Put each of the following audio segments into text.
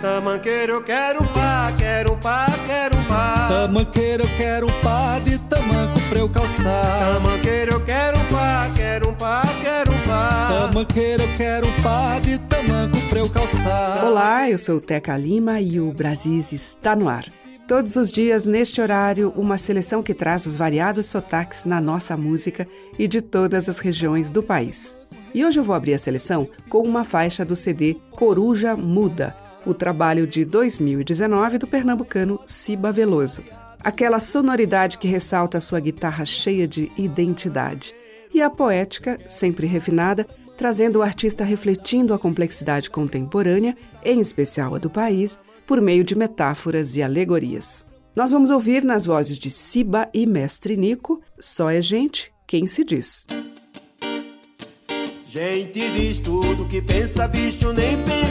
Tamanqueiro, eu quero um pá, quero um pá, quero um pá. Tamanqueiro, eu quero um pá de tamanco pra eu calçar. Tamanqueiro, eu quero um pá, quero um pá, quero um pá. Tamanqueiro, eu quero um pá de tamanco pra eu calçar. Olá, eu sou Teca Lima e o Brasis está no ar. Todos os dias, neste horário, uma seleção que traz os variados sotaques na nossa música e de todas as regiões do país. E hoje eu vou abrir a seleção com uma faixa do CD Coruja Muda, o trabalho de 2019 do pernambucano Ciba Veloso. Aquela sonoridade que ressalta a sua guitarra cheia de identidade. E a poética, sempre refinada, trazendo o artista refletindo a complexidade contemporânea, em especial a do país, por meio de metáforas e alegorias. Nós vamos ouvir nas vozes de Siba e Mestre Nico, Só é Gente Quem Se Diz. Gente diz tudo que pensa, bicho, nem pense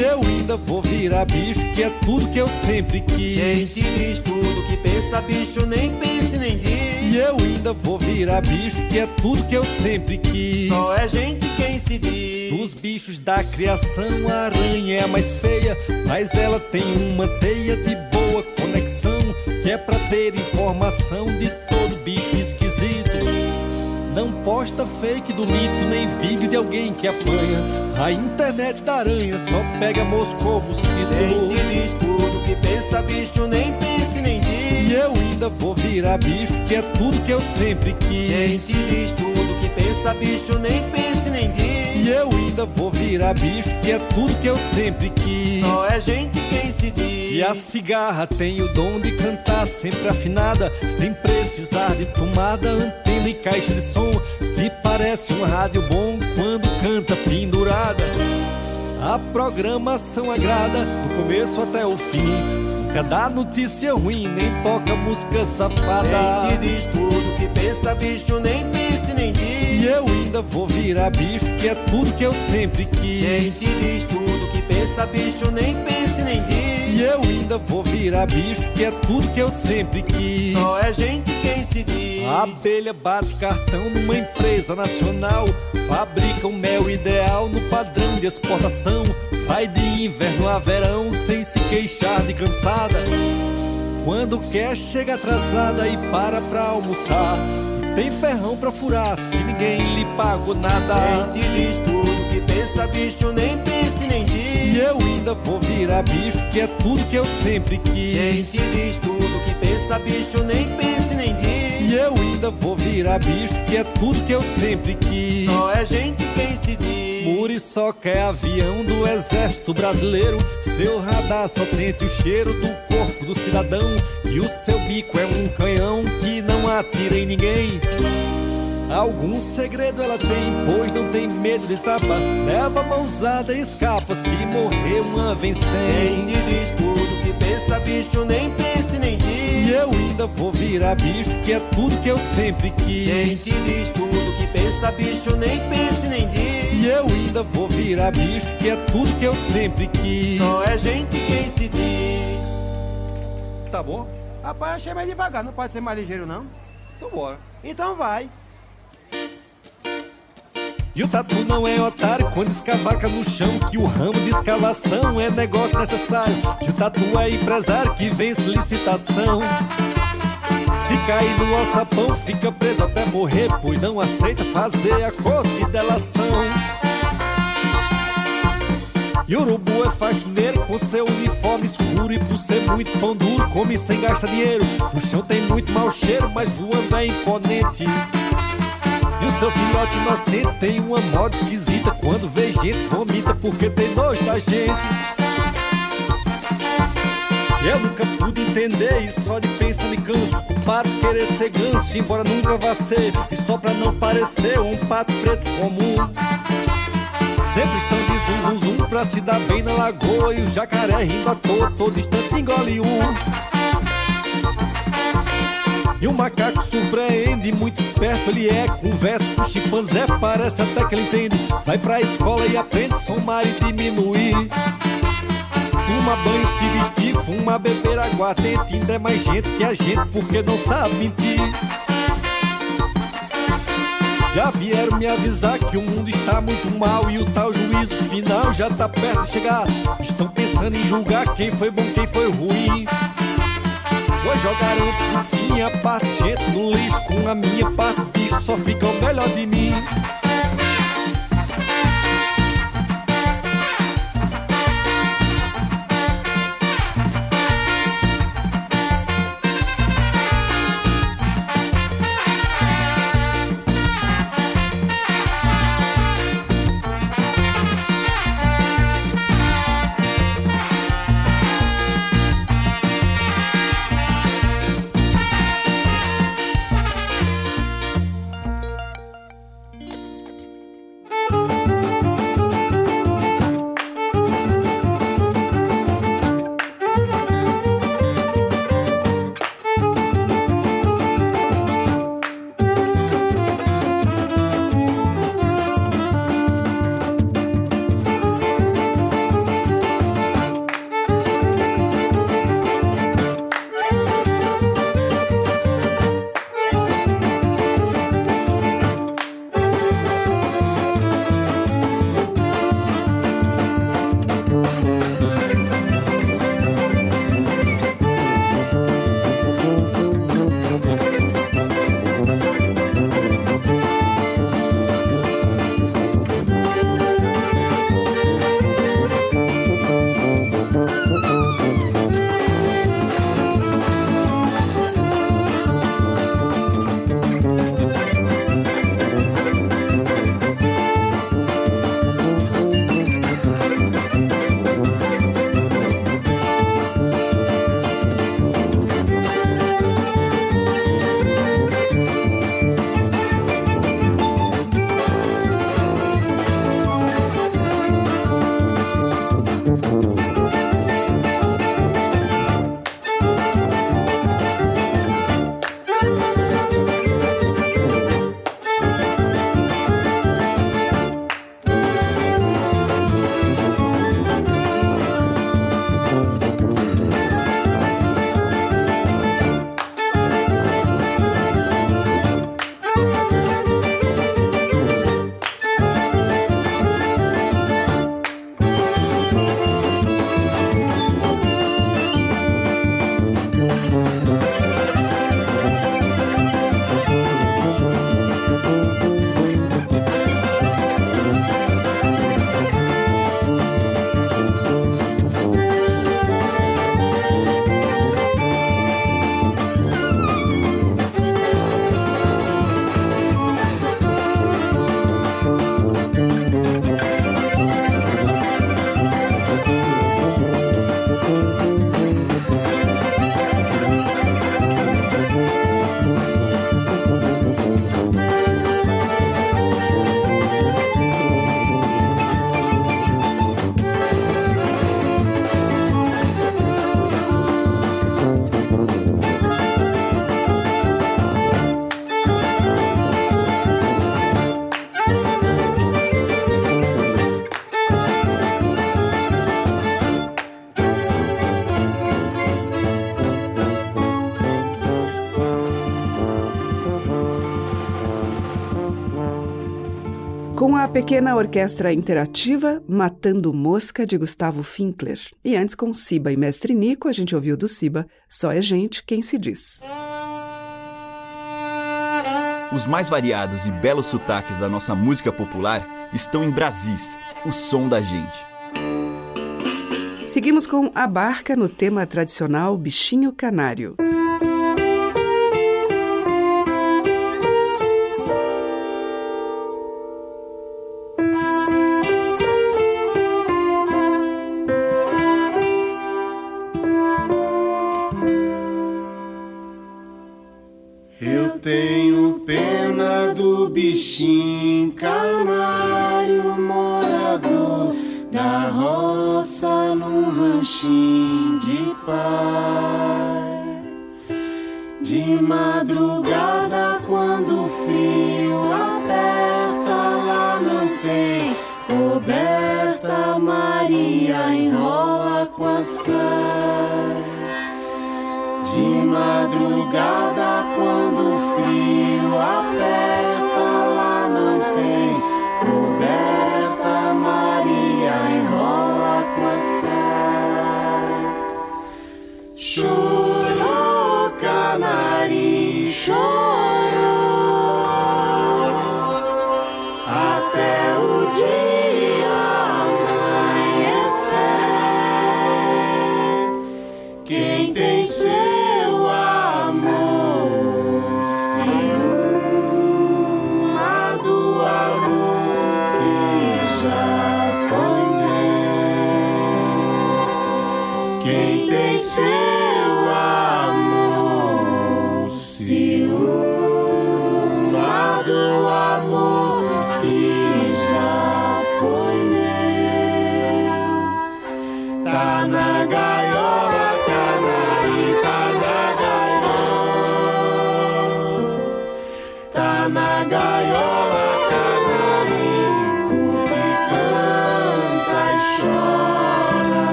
E eu ainda vou virar bicho, que é tudo que eu sempre quis. Gente diz tudo que pensa, bicho, nem pense nem diz. E eu ainda vou virar bicho, que é tudo que eu sempre quis. Só é gente quem se diz. Dos bichos da criação, a aranha é a mais feia, mas ela tem uma teia de boa conexão, que é pra ter informação de todo bicho esquisito. Não posta fake do mito, nem vídeo de alguém que apanha. A internet da aranha só pega moscou, mosquito. Gente diz tudo que pensa, bicho, nem pense nem diz. E eu ainda vou virar bicho, que é tudo que eu sempre quis. Gente diz tudo que pensa, bicho, nem pense nem diz. E eu ainda vou virar bicho, que é tudo que eu sempre quis. Só é gente quem se diz. E a cigarra tem o dom de cantar sempre afinada, sem precisar de tomada, antena e caixa de som. Se parece um rádio bom quando canta pendurada. A programação agrada, do começo até o fim. Dá notícia ruim, nem toca música safada. Gente diz tudo que pensa, bicho, nem pense nem diz. E eu ainda vou virar bicho, que é tudo que eu sempre quis. Gente diz tudo que pensa, bicho, nem pense nem diz. E eu ainda vou virar bicho, que é tudo que eu sempre quis. Só é gente quem se diz. A abelha bate cartão numa empresa nacional. Fabrica o mel ideal no padrão de exportação. Vai de inverno a verão sem se queixar de cansada. Quando quer, chega atrasada e para pra almoçar. Tem ferrão pra furar se ninguém lhe pagou nada. Gente diz tudo que pensa, bicho, nem diz. E eu ainda vou virar bicho, que é tudo que eu sempre quis. Gente diz tudo que pensa, bicho, nem pense nem diz. E eu ainda vou virar bicho, que é tudo que eu sempre quis. Só é gente quem se diz. Muriçoca é avião do exército brasileiro. Seu radar só sente o cheiro do corpo do cidadão. E o seu bico é um canhão que não atira em ninguém. Algum segredo ela tem, pois não tem medo de tapa. Leva a mãozada e escapa, se morrer uma vem sem. Gente diz tudo que pensa, bicho, nem pense nem diz. E eu ainda vou virar bicho, que é tudo que eu sempre quis. Gente diz tudo que pensa, bicho, nem pense nem diz. E eu ainda vou virar bicho, que é tudo que eu sempre quis. Só é gente quem se diz. Tá bom? Rapaz, achei mais devagar, não pode ser mais ligeiro não? Então bora. Então vai. E o tatu não é otário quando escavaca no chão Que o ramo de escavação é negócio necessário. E o tatu é empresário que vence licitação. Se cair no alçapão fica preso até morrer Pois não aceita fazer a cor de delação e urubu é faxineiro com seu uniforme escuro E por ser muito pão duro, come sem gastar dinheiro. No chão tem muito mau cheiro, mas voando é imponente e o seu filhote inocente tem uma moda esquisita Quando vê gente vomita porque tem nojo da gente. Eu nunca pude entender e só de pensar me canso. Para querer ser ganso, embora nunca vá ser. E só pra não parecer um pato preto comum. Sempre estão de zum zum zum pra se dar bem na lagoa. E o jacaré rindo à toa, todo instante engole um. E o macaco surpreende muito esperto ele é. Conversa com chimpanzé, parece até que ele entende. Vai pra escola e aprende somar e diminuir. Toma banho, se vestir, fuma, beber água. Ainda é mais gente que a gente, porque não sabe mentir. Já vieram me avisar que o mundo está muito mal e o tal juízo final já tá perto de chegar. Estão pensando em julgar quem foi bom, quem foi ruim. Vou jogar antes do fim a parte gente no lixo com a minha parte bicho só fica o melhor de mim. Pequena orquestra interativa Matando Mosca de Gustavo Finkler. E antes com Siba e Mestre Nico, a gente ouviu do Siba Só é gente quem se diz. Os mais variados e belos sotaques da nossa música popular estão em Brasis, o som da gente. Seguimos com a barca no tema tradicional Bichinho Canário.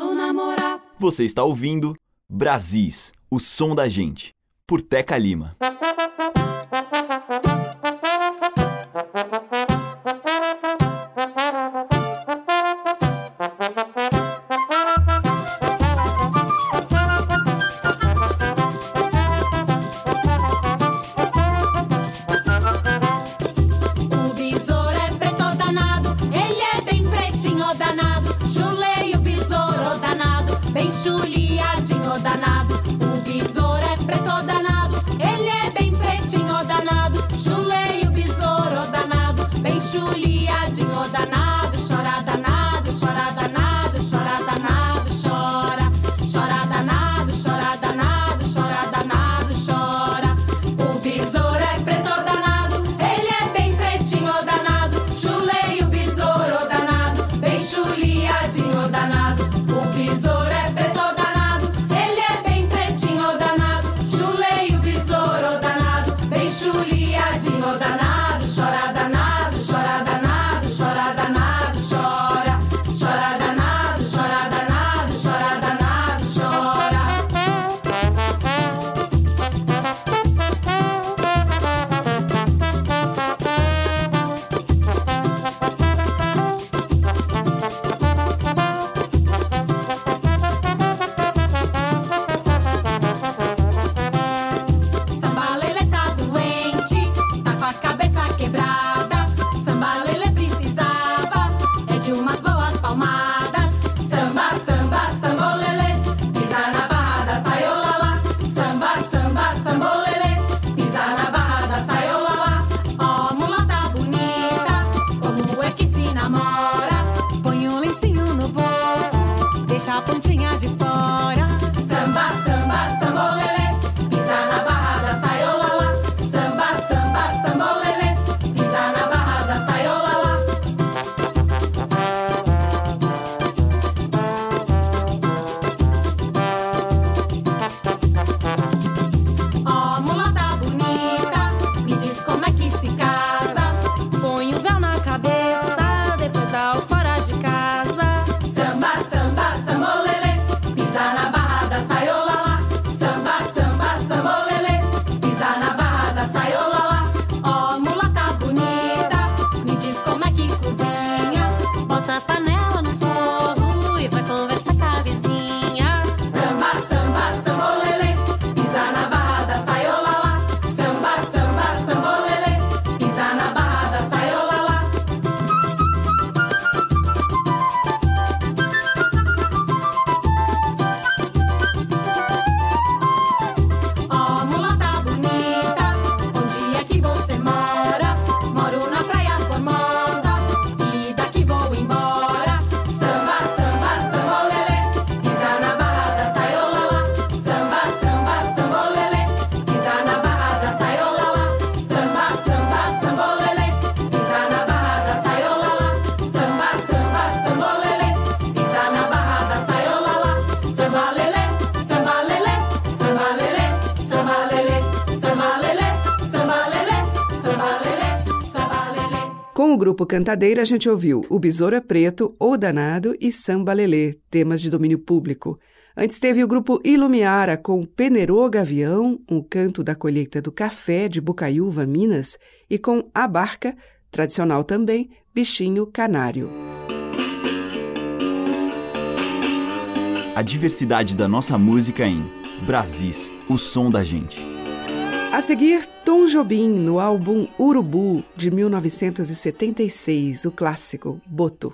posso namorar. Você está ouvindo Brasis, o som da gente, por Teca Lima. grupo Cantadeira, a gente ouviu O Besouro é Preto, O Danado e Samba Lelê, temas de domínio público. Antes teve o grupo Ilumiara com Penerô Gavião, um canto da colheita do café de Bucaiúva, Minas, e com A Barca, tradicional também, Bichinho Canário. A diversidade da nossa música em Brasis, o som da gente. A seguir, Tom Jobim no álbum Urubu de 1976, o clássico Boto.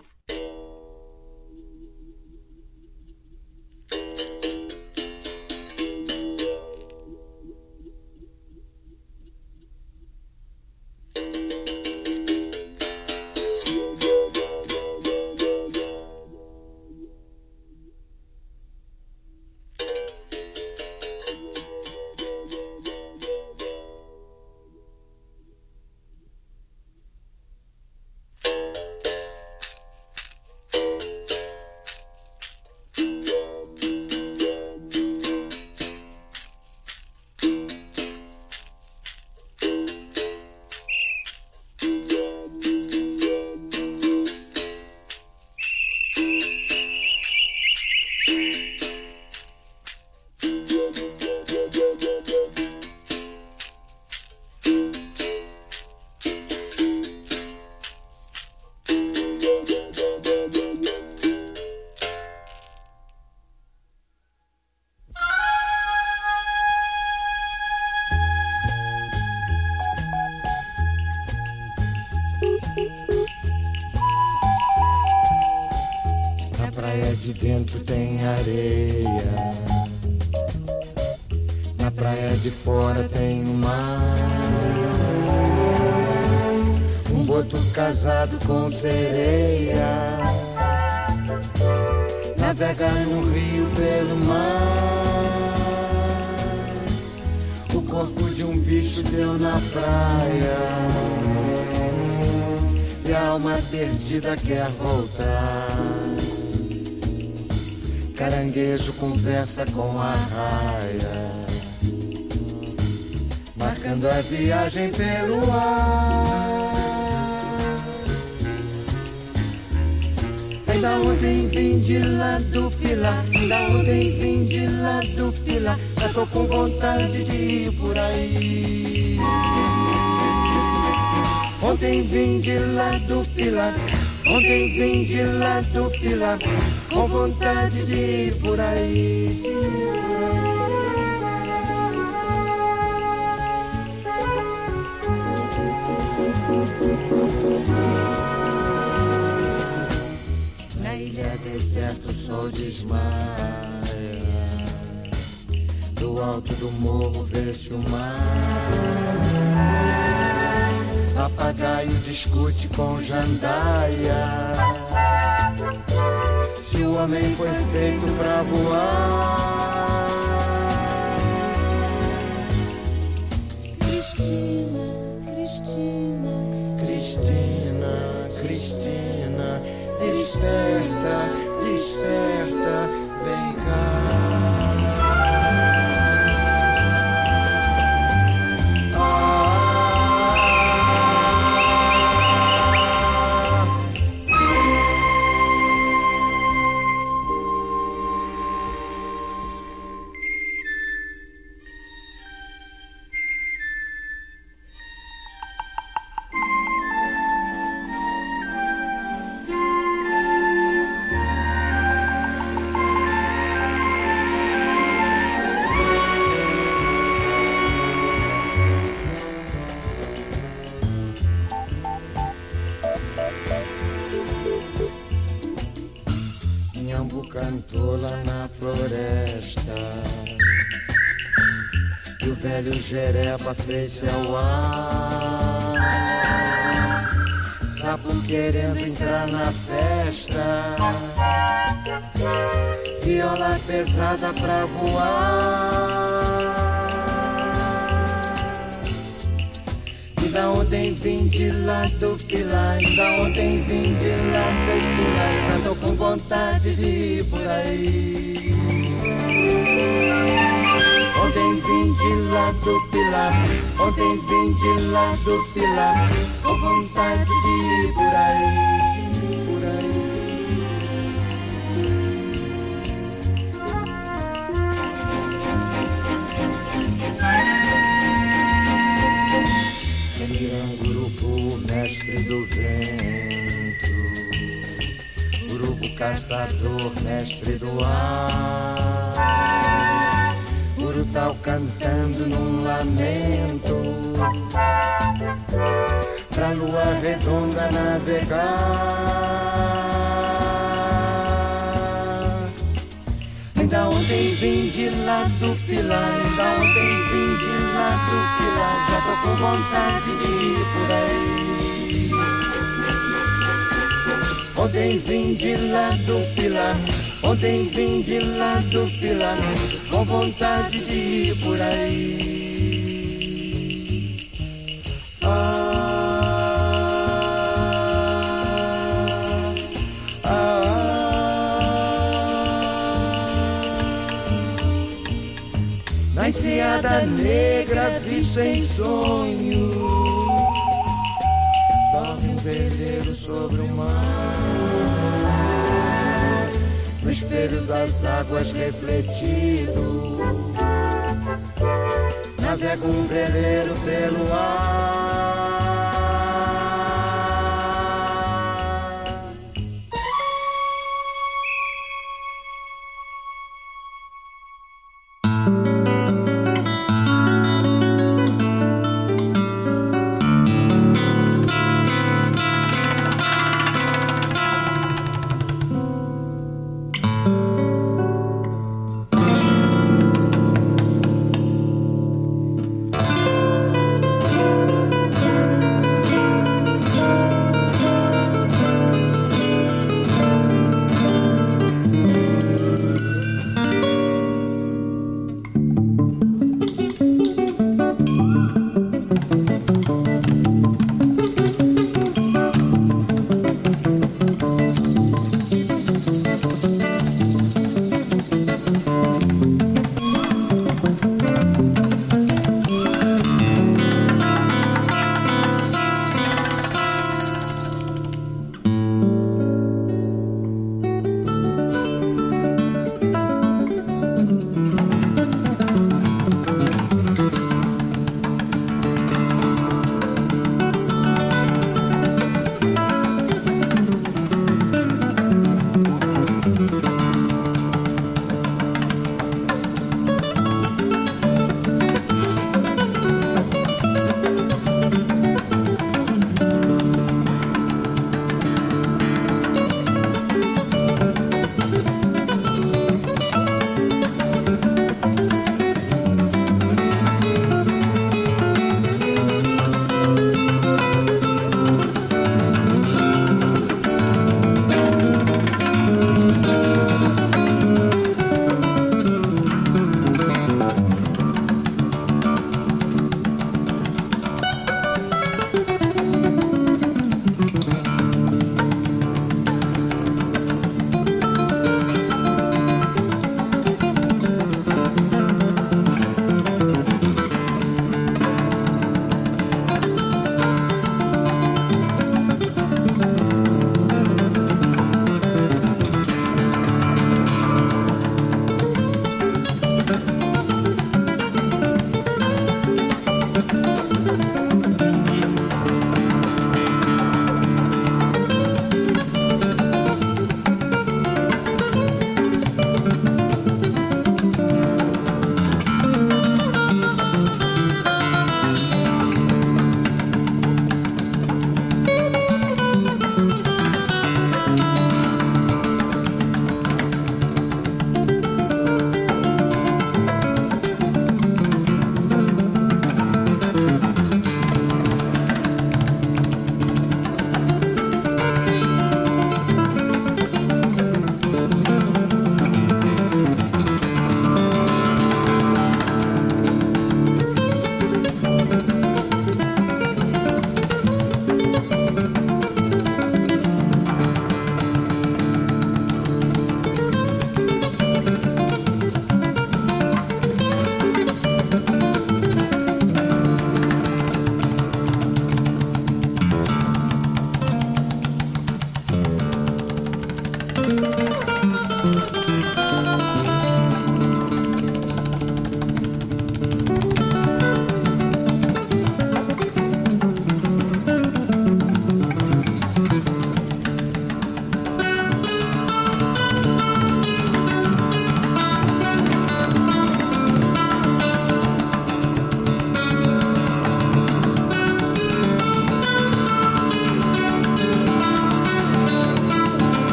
Conversa com a raia, marcando a viagem pelo ar. Ainda ontem vim de lá do Pilar, ontem vim de lá do Pilar, já tô com vontade de ir por aí. Ontem vim de lá do Pilar, ontem vim de lá do Pilar, com vontade de ir por aí. Na ilha deserta o sol desmaia, do alto do morro vê-se o mar. Papagaio discute com jandaia. Se o homem foi feito pra voar. Cristina, Cristina, Cristina, Cristina, desperta, pesada pra voar Ainda ontem vim de lá do Pilar, ainda ontem vim de lá do Pilar, já tô com vontade de ir por aí. Ontem vim de lá do Pilar, ontem vim de lá do Pilar, com vontade de ir por aí, mestre do vento. Urubu caçador, mestre do ar. Urutau cantando num lamento. Pra lua redonda navegar. Ainda ontem vim de lá do Pilar, ainda ontem vim de lá do Pilar, já tô com vontade de ir por aí. Ontem vim de lá do Pilar, ontem vim de lá do Pilar, com vontade de ir por aí. Ah, Na enseada negra vista em sonho Dorme um sobre o mar espelho das águas refletido. Navega um veleiro pelo ar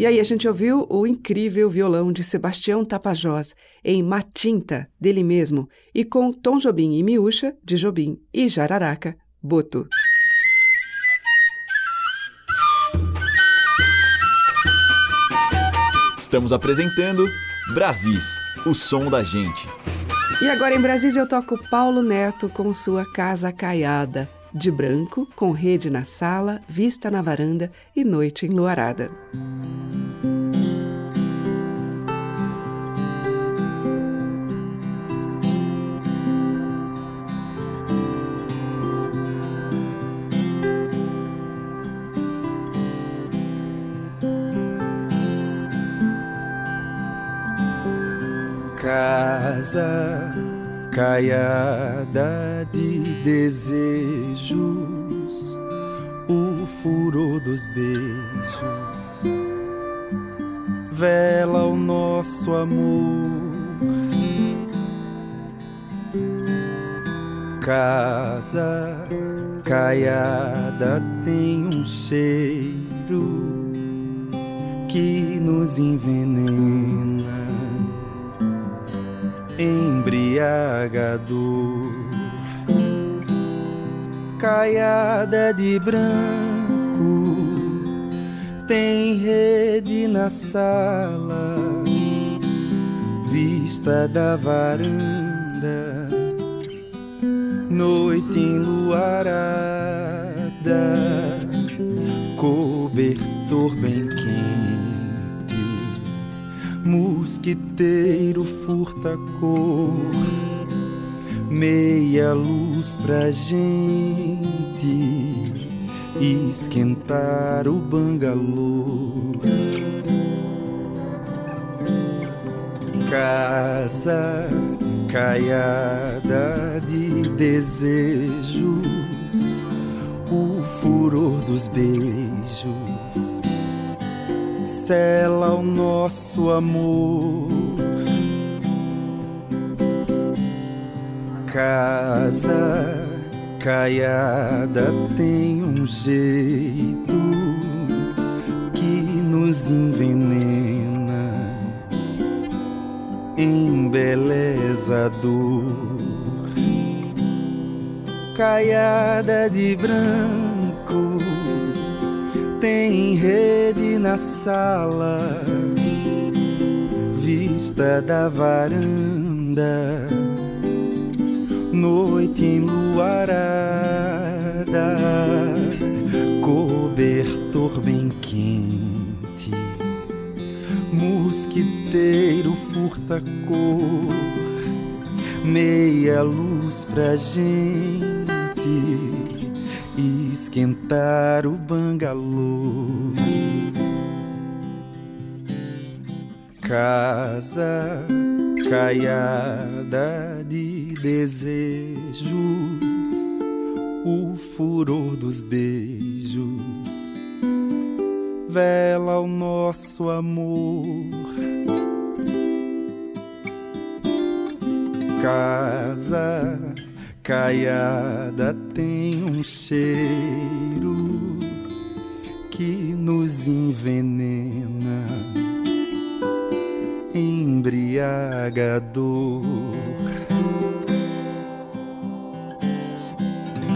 E aí a gente ouviu o incrível violão de Sebastião Tapajós em Matinta, dele mesmo, e com Tom Jobim e Miúcha, de Jobim, e Jararaca, Boto. Estamos apresentando Brasis, o som da gente. E agora em Brasília eu toco Paulo Neto com sua Casa Caiada, de branco, com rede na sala, vista na varanda e noite enluarada. Casa caiada de desejos, o furor dos beijos, vela o nosso amor. Casa caiada tem um cheiro que nos envenena embriagador, caiada de branco, tem rede na sala, vista da varanda, noite enluarada, cobertor bem quente mosquiteiro furta cor, meia luz pra gente esquentar o bangalô. Casa caiada de desejos, o furor dos beijos sela o nosso amor. Casa caiada tem um jeito que nos envenena, embelezador. Caiada de branco tem rede na sala, vista da varanda, noite enluarada, cobertor bem quente, mosquiteiro furta cor, meia luz pra gente esquentar o bangalô. Casa caiada de desejos, o furor dos beijos, vela o nosso amor. Casa caiada tem um cheiro que nos envenena, embriagador.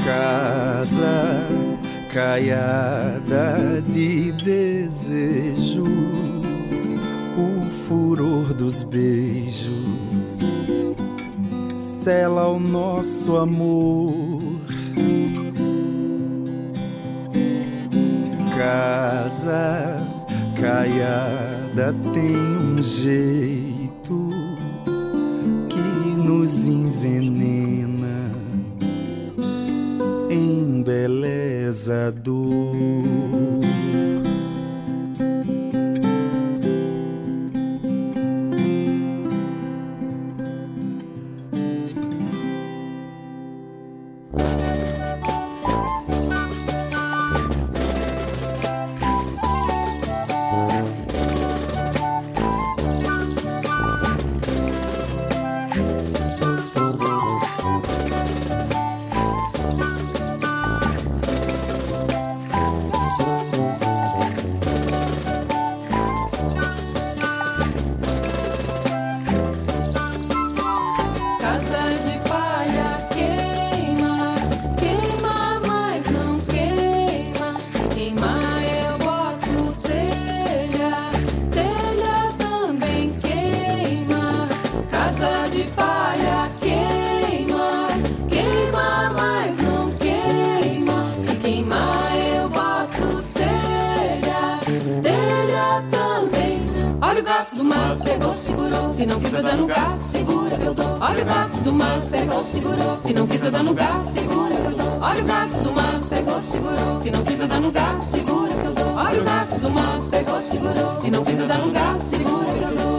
Casa caiada de desejos, o furor dos beijos sela o nosso amor. Casa caiada tem um jeito envenena, embelezador. o segurou. Se não quiser dar gato, segura que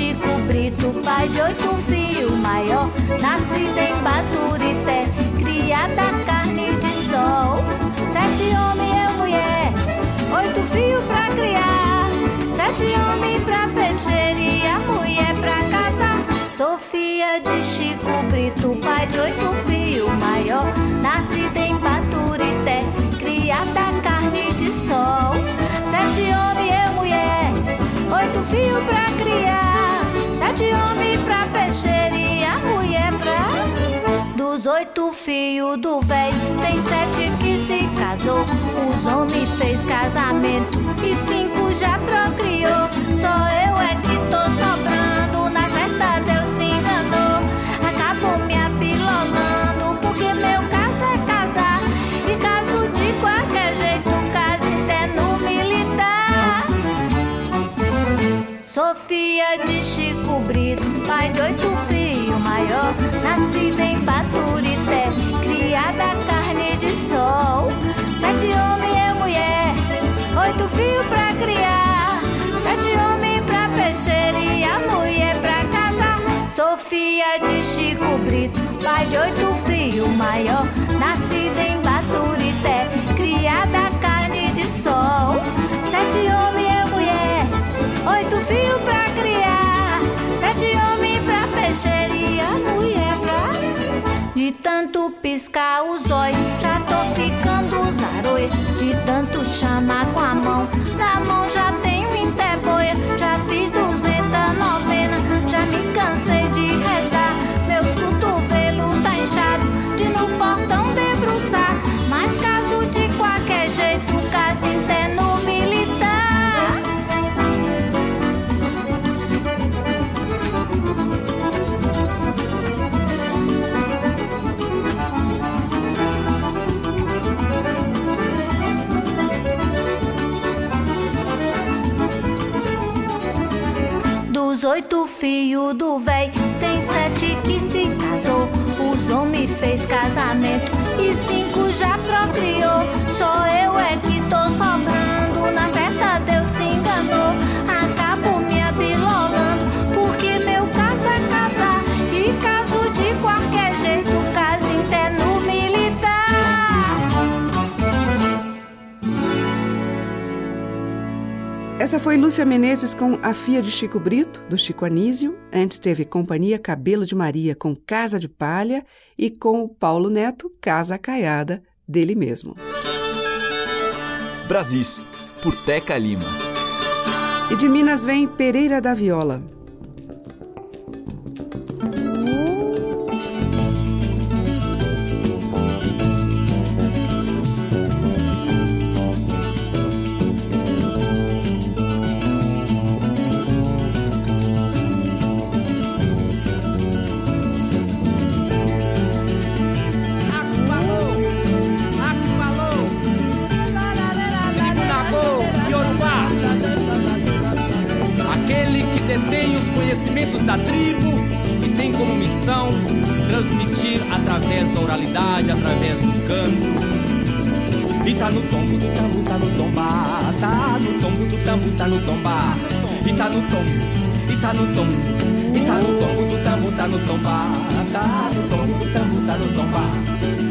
Chico Brito, pai de oito filhos, maior, nascida em Baturité, criada carne de sol. Sete homens e mulher, oito filhos pra criar. Sete homens pra peixeria, mulher pra casar. Sofia de Chico Brito, pai de oito filhos, maior, nascida em Baturité, criada carne de sol. Sete homens e mulher, oito filhos pra criar, sete homens pra peixeria, mulher pra. Dos oito filhos do véi, tem sete que se casou. Os homens fez casamento e cinco já procriou. Só eu é que tô sobrando, de Chico Brito, pai de oito filhos, maior, nascida em Baturité, criada carne de sol. Sete homens e mulher, oito filhos pra criar, sete homens pra peixeria, mulher pra casar. Sofia de Chico Brito, pai de oito filhos, maior, nascida em Baturité, criada carne de sol. Sete piscar os olhos, já tô ficando zaroi. De tanto chamar com a mão, oito filhos do véi, tem sete que se casou. Os homens fez casamento e cinco já procriou. Essa foi Lúcia Menezes com A Fia de Chico Brito, do Chico Anísio. Antes teve Companhia Cabelo de Maria com Casa de Palha e com o Paulo Neto, Casa Caiada, dele mesmo. Brasis, por Teca Lima. E de Minas vem Pereira da Viola. Da tribo que tem como missão transmitir através da oralidade, através do canto. E tá no tombo do tambo, tá no tomba, tá no tombo do tambo, tá no tomba. E tá no tombo, e tá no tombo, e tá no tombo do tambo, tá no tomba, tá no tombo do tambo, tá no tomba.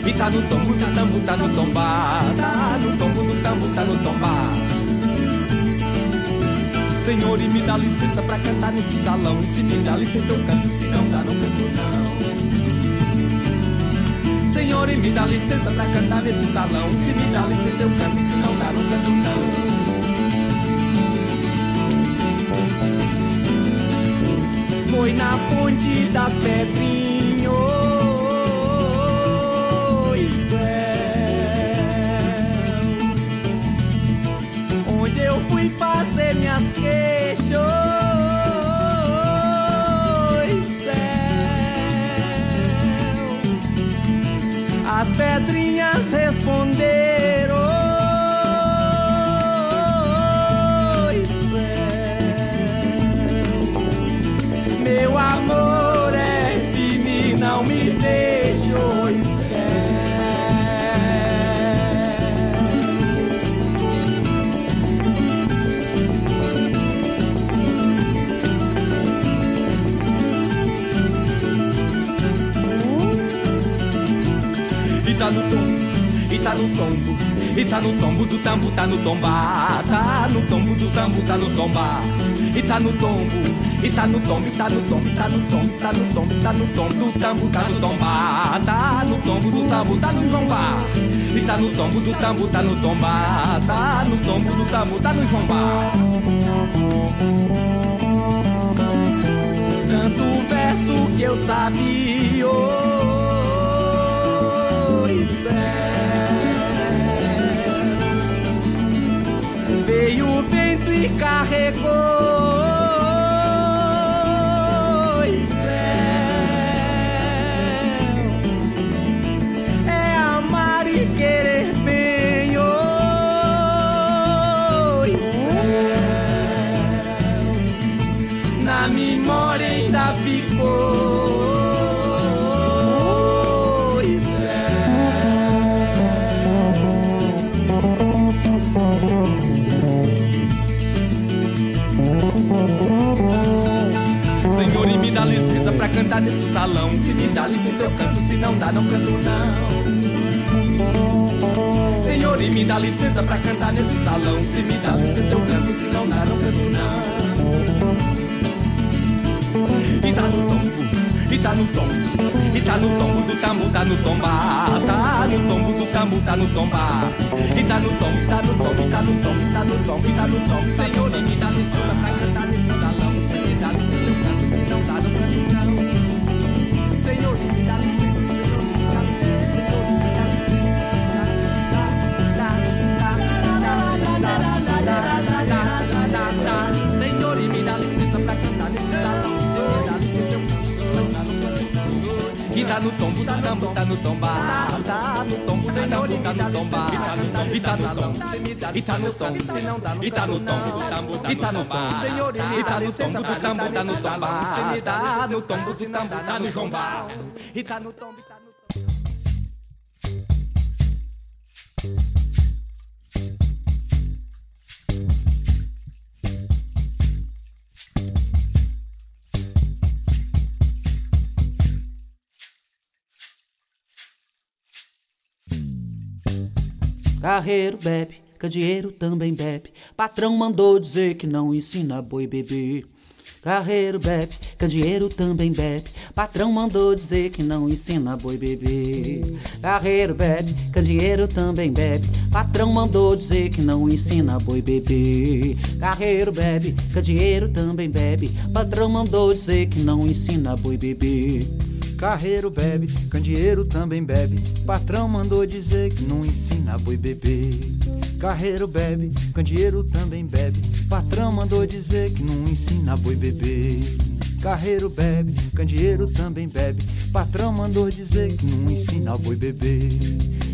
E tá no tombo do tambo, tá no tomba, tá no tombo do tambo, tá no tomba. Senhor, e me dá licença pra cantar nesse salão. Se me dá licença, eu canto, se não dá, não canto não. Senhor, e me dá licença pra cantar nesse salão. Se me dá licença, eu canto, se não dá, não canto não. Foi na ponte das pedrinhas fazer minhas queixas. As pedrinhas e tá no tombo, e tá no tombo do tambo, tá no tomba, tá no tombo do tambo, tá no tomba, e tá no tombo, e tá no tombo, e tá no tombo, tá no tombo, tá no tombo, tá no tombo do tambo, tá no tomba, tá no tombo do tambo, tá no jomba, e tá no tombo do tambo, tá no tomba, tá no tombo do tambo, tá no jomba. Tanto verso que eu sabia. Oh, Veio o vento e carregou cantar nesse salão. Se me dá licença, eu canto, se não dá, não canto, não. Senhor, e me dá licença pra cantar nesse salão. Se me dá licença, eu canto, se não dá, não canto, não. E tá no tombo, e tá no tombo, e tá no tombo do tambo, tá no tomba, tá no tombo do tambo, tá no tomba, e tá no tombo, tá no tombo, tá no tombo, tá no tombo, e tá no tombo. Senhor, e me dá licença pra cantar nesse E tá no tombo, tá no tombo, tá no tomba, tá no tombo, Senhor, e tá no tomba, e tá no tombo, e tá no tombo, se não dá, e tá no tombo e tá no tombo, e tá no tombo do tambo, tá no tomba, me dá no tombo do tambo, tá no jomba, e tá no tombo, e tá no Carreiro bebe, candeeiro também bebe. Patrão mandou dizer que não ensina boi beber. Carreiro bebe, candeeiro também bebe. Patrão mandou dizer que não ensina boi beber. Carreiro bebe, candeeiro também bebe. Patrão mandou dizer que não ensina boi beber. Carreiro bebe, candeeiro também bebe. Patrão mandou dizer que não ensina boi beber. Carreiro bebe, candeeiro também bebe. Patrão mandou dizer que não ensina boi beber. Carreiro bebe, candeeiro também bebe. Patrão mandou dizer que não ensina boi beber. Carreiro bebe, candeeiro também bebe. Patrão mandou dizer que não ensina boi beber.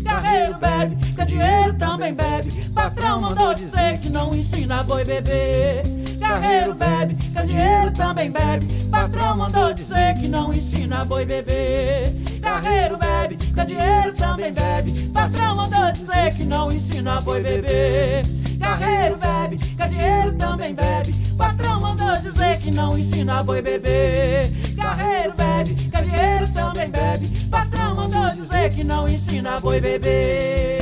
Carreiro bebe, candeeiro também bebe. Patrão mandou dizer que não ensina boi beber. Carreiro bebe, candeeiro também bebe. Patrão mandou dizer que não ensina boi beber. Carreiro bebe, candeeiro também bebe. Patrão mandou dizer que não ensina boi beber. Carreiro bebe, candeeiro também bebe. Patrão mandou dizer que não ensina boi beber. Carreiro bebe, candeeiro também bebe. Patrão mandou dizer que não ensina boi beber.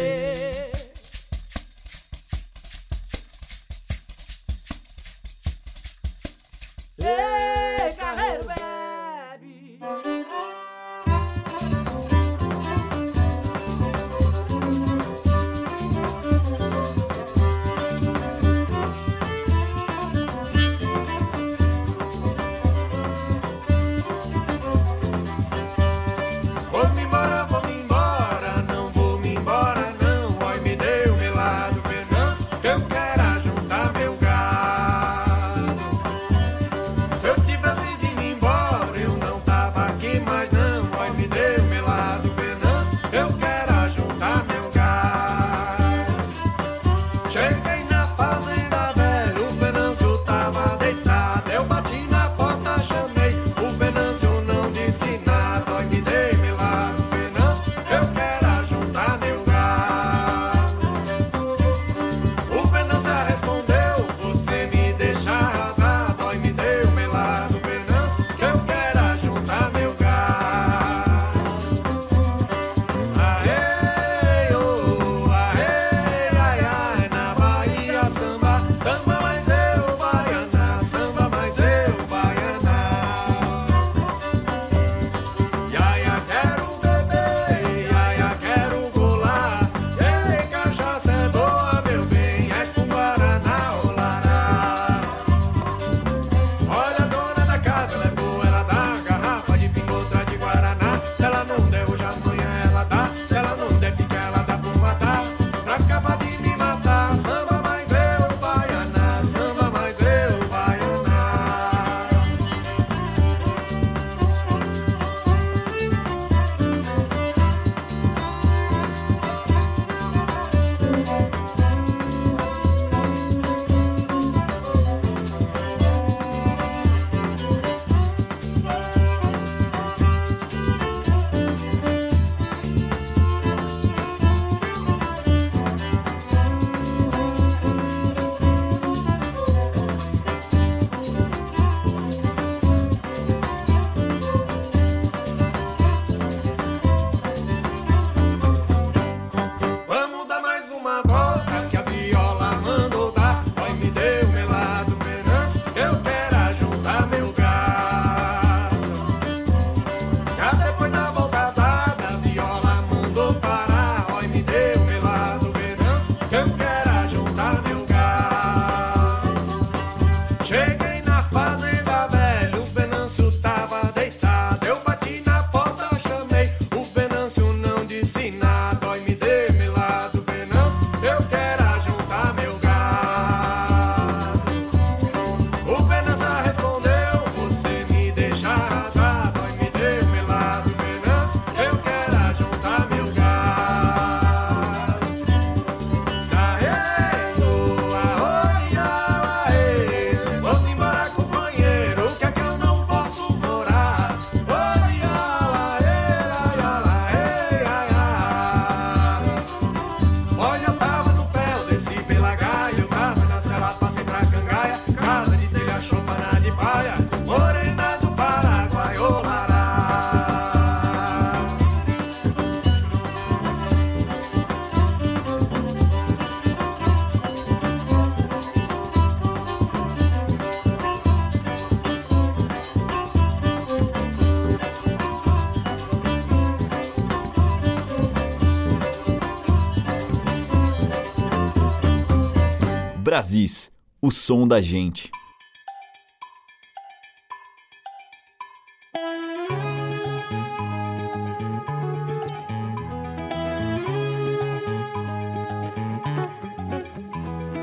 Brasis, o som da gente.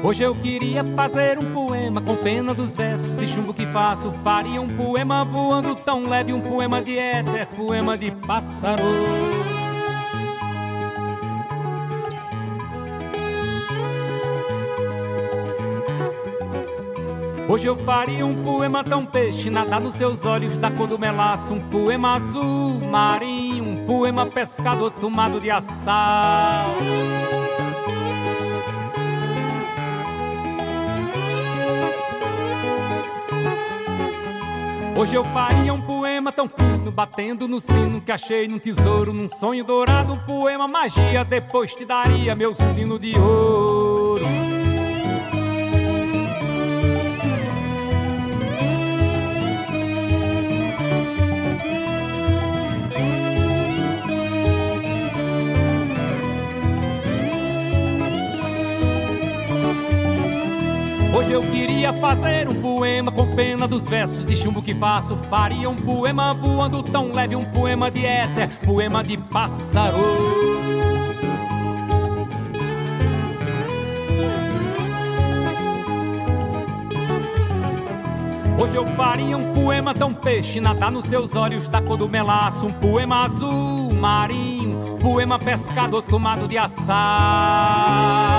Hoje eu queria fazer um poema com pena dos versos de chumbo que faço. Faria um poema voando tão leve, um poema de éter, poema de pássaro. Hoje eu faria um poema tão peixe, nadar nos seus olhos da cor do melaço, um poema azul marinho, um poema pescador tomado de assal. Hoje eu faria um poema tão fino, batendo no sino que achei num tesouro, num sonho dourado, um poema magia, depois te daria meu sino de ouro. Fazer um poema com pena dos versos de chumbo que faço. Faria um poema voando tão leve, um poema de éter, poema de pássaro. Hoje eu faria um poema tão peixe, nadar nos seus olhos da cor do melaço, um poema azul marinho, poema pescador tomado de assal.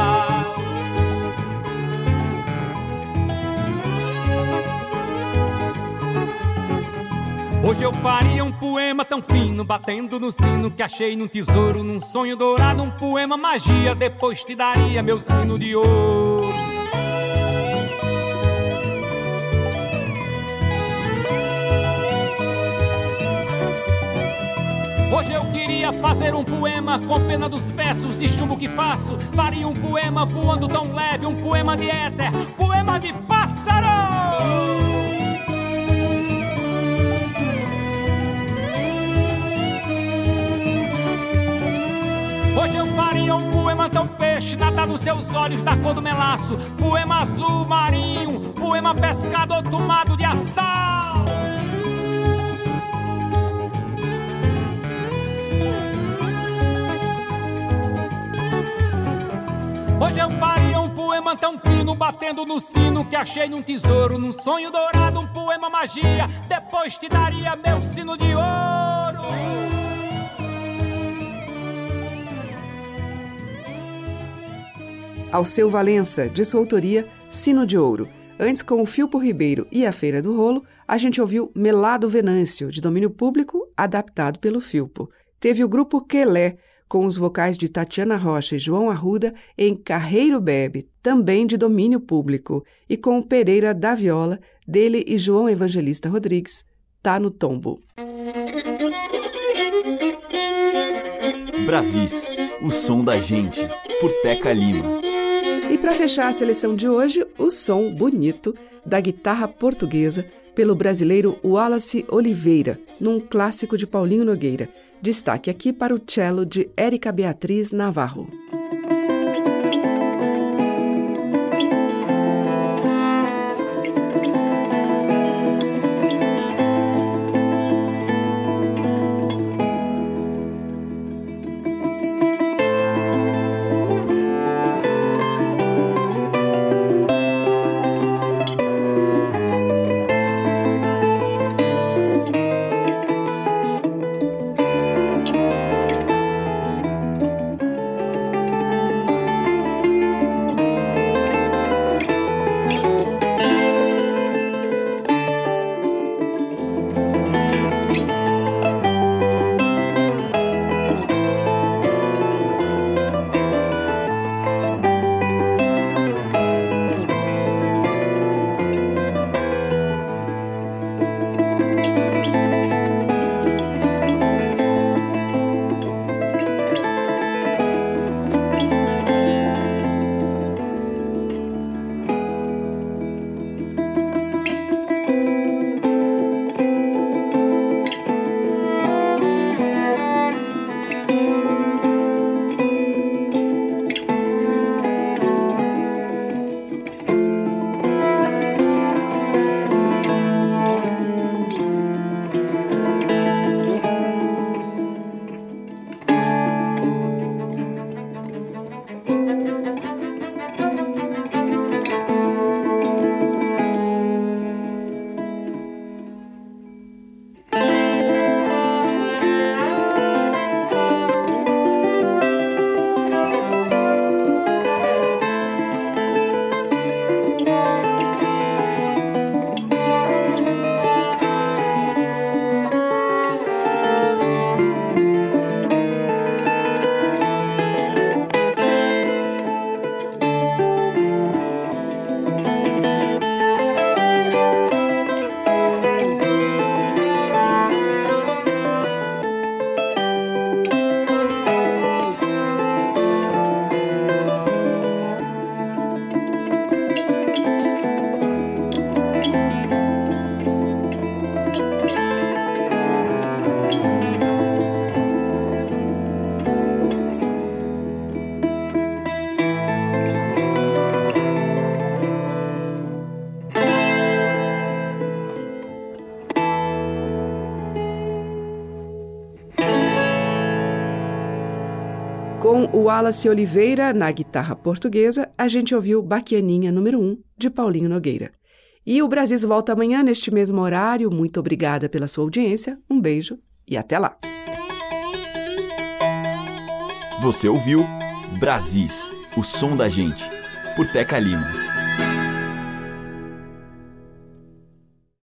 Hoje eu faria um poema tão fino, batendo no sino que achei num tesouro, num sonho dourado, um poema magia, depois te daria meu sino de ouro. Hoje eu queria fazer um poema com pena dos versos de chumbo que faço. Faria um poema voando tão leve, um poema de éter, poema de pássaro. Um poema tão peixe, nada nos seus olhos da cor do melaço. Poema azul marinho, poema pescador tomado de assal. Hoje eu faria um poema tão fino, batendo no sino que achei num tesouro, num sonho dourado, um poema magia. Depois te daria meu sino de ouro. Alceu Valença, de sua autoria, Sino de Ouro. Antes, com o Filpo Ribeiro e a Feira do Rolo, a gente ouviu Melado Venâncio, de domínio público, adaptado pelo Filpo. Teve o grupo Quelé, com os vocais de Tatiana Rocha e João Arruda, em Carreiro Bebe, também de domínio público, e com o Pereira da Viola, dele e João Evangelista Rodrigues, Tá no Tombo. Brasis, o som da gente, por Teca Lima. E para fechar a seleção de hoje, o som bonito da guitarra portuguesa pelo brasileiro Wallace Oliveira, num clássico de Paulinho Nogueira. Destaque aqui para o cello de Érica Beatriz Navarro. O Wallace Oliveira na guitarra portuguesa, a gente ouviu Baquianinha número 1, de Paulinho Nogueira. E o Brasis volta amanhã neste mesmo horário. Muito obrigada pela sua audiência. Um beijo e até lá. Você ouviu Brasis, o som da gente, por Teca Lima.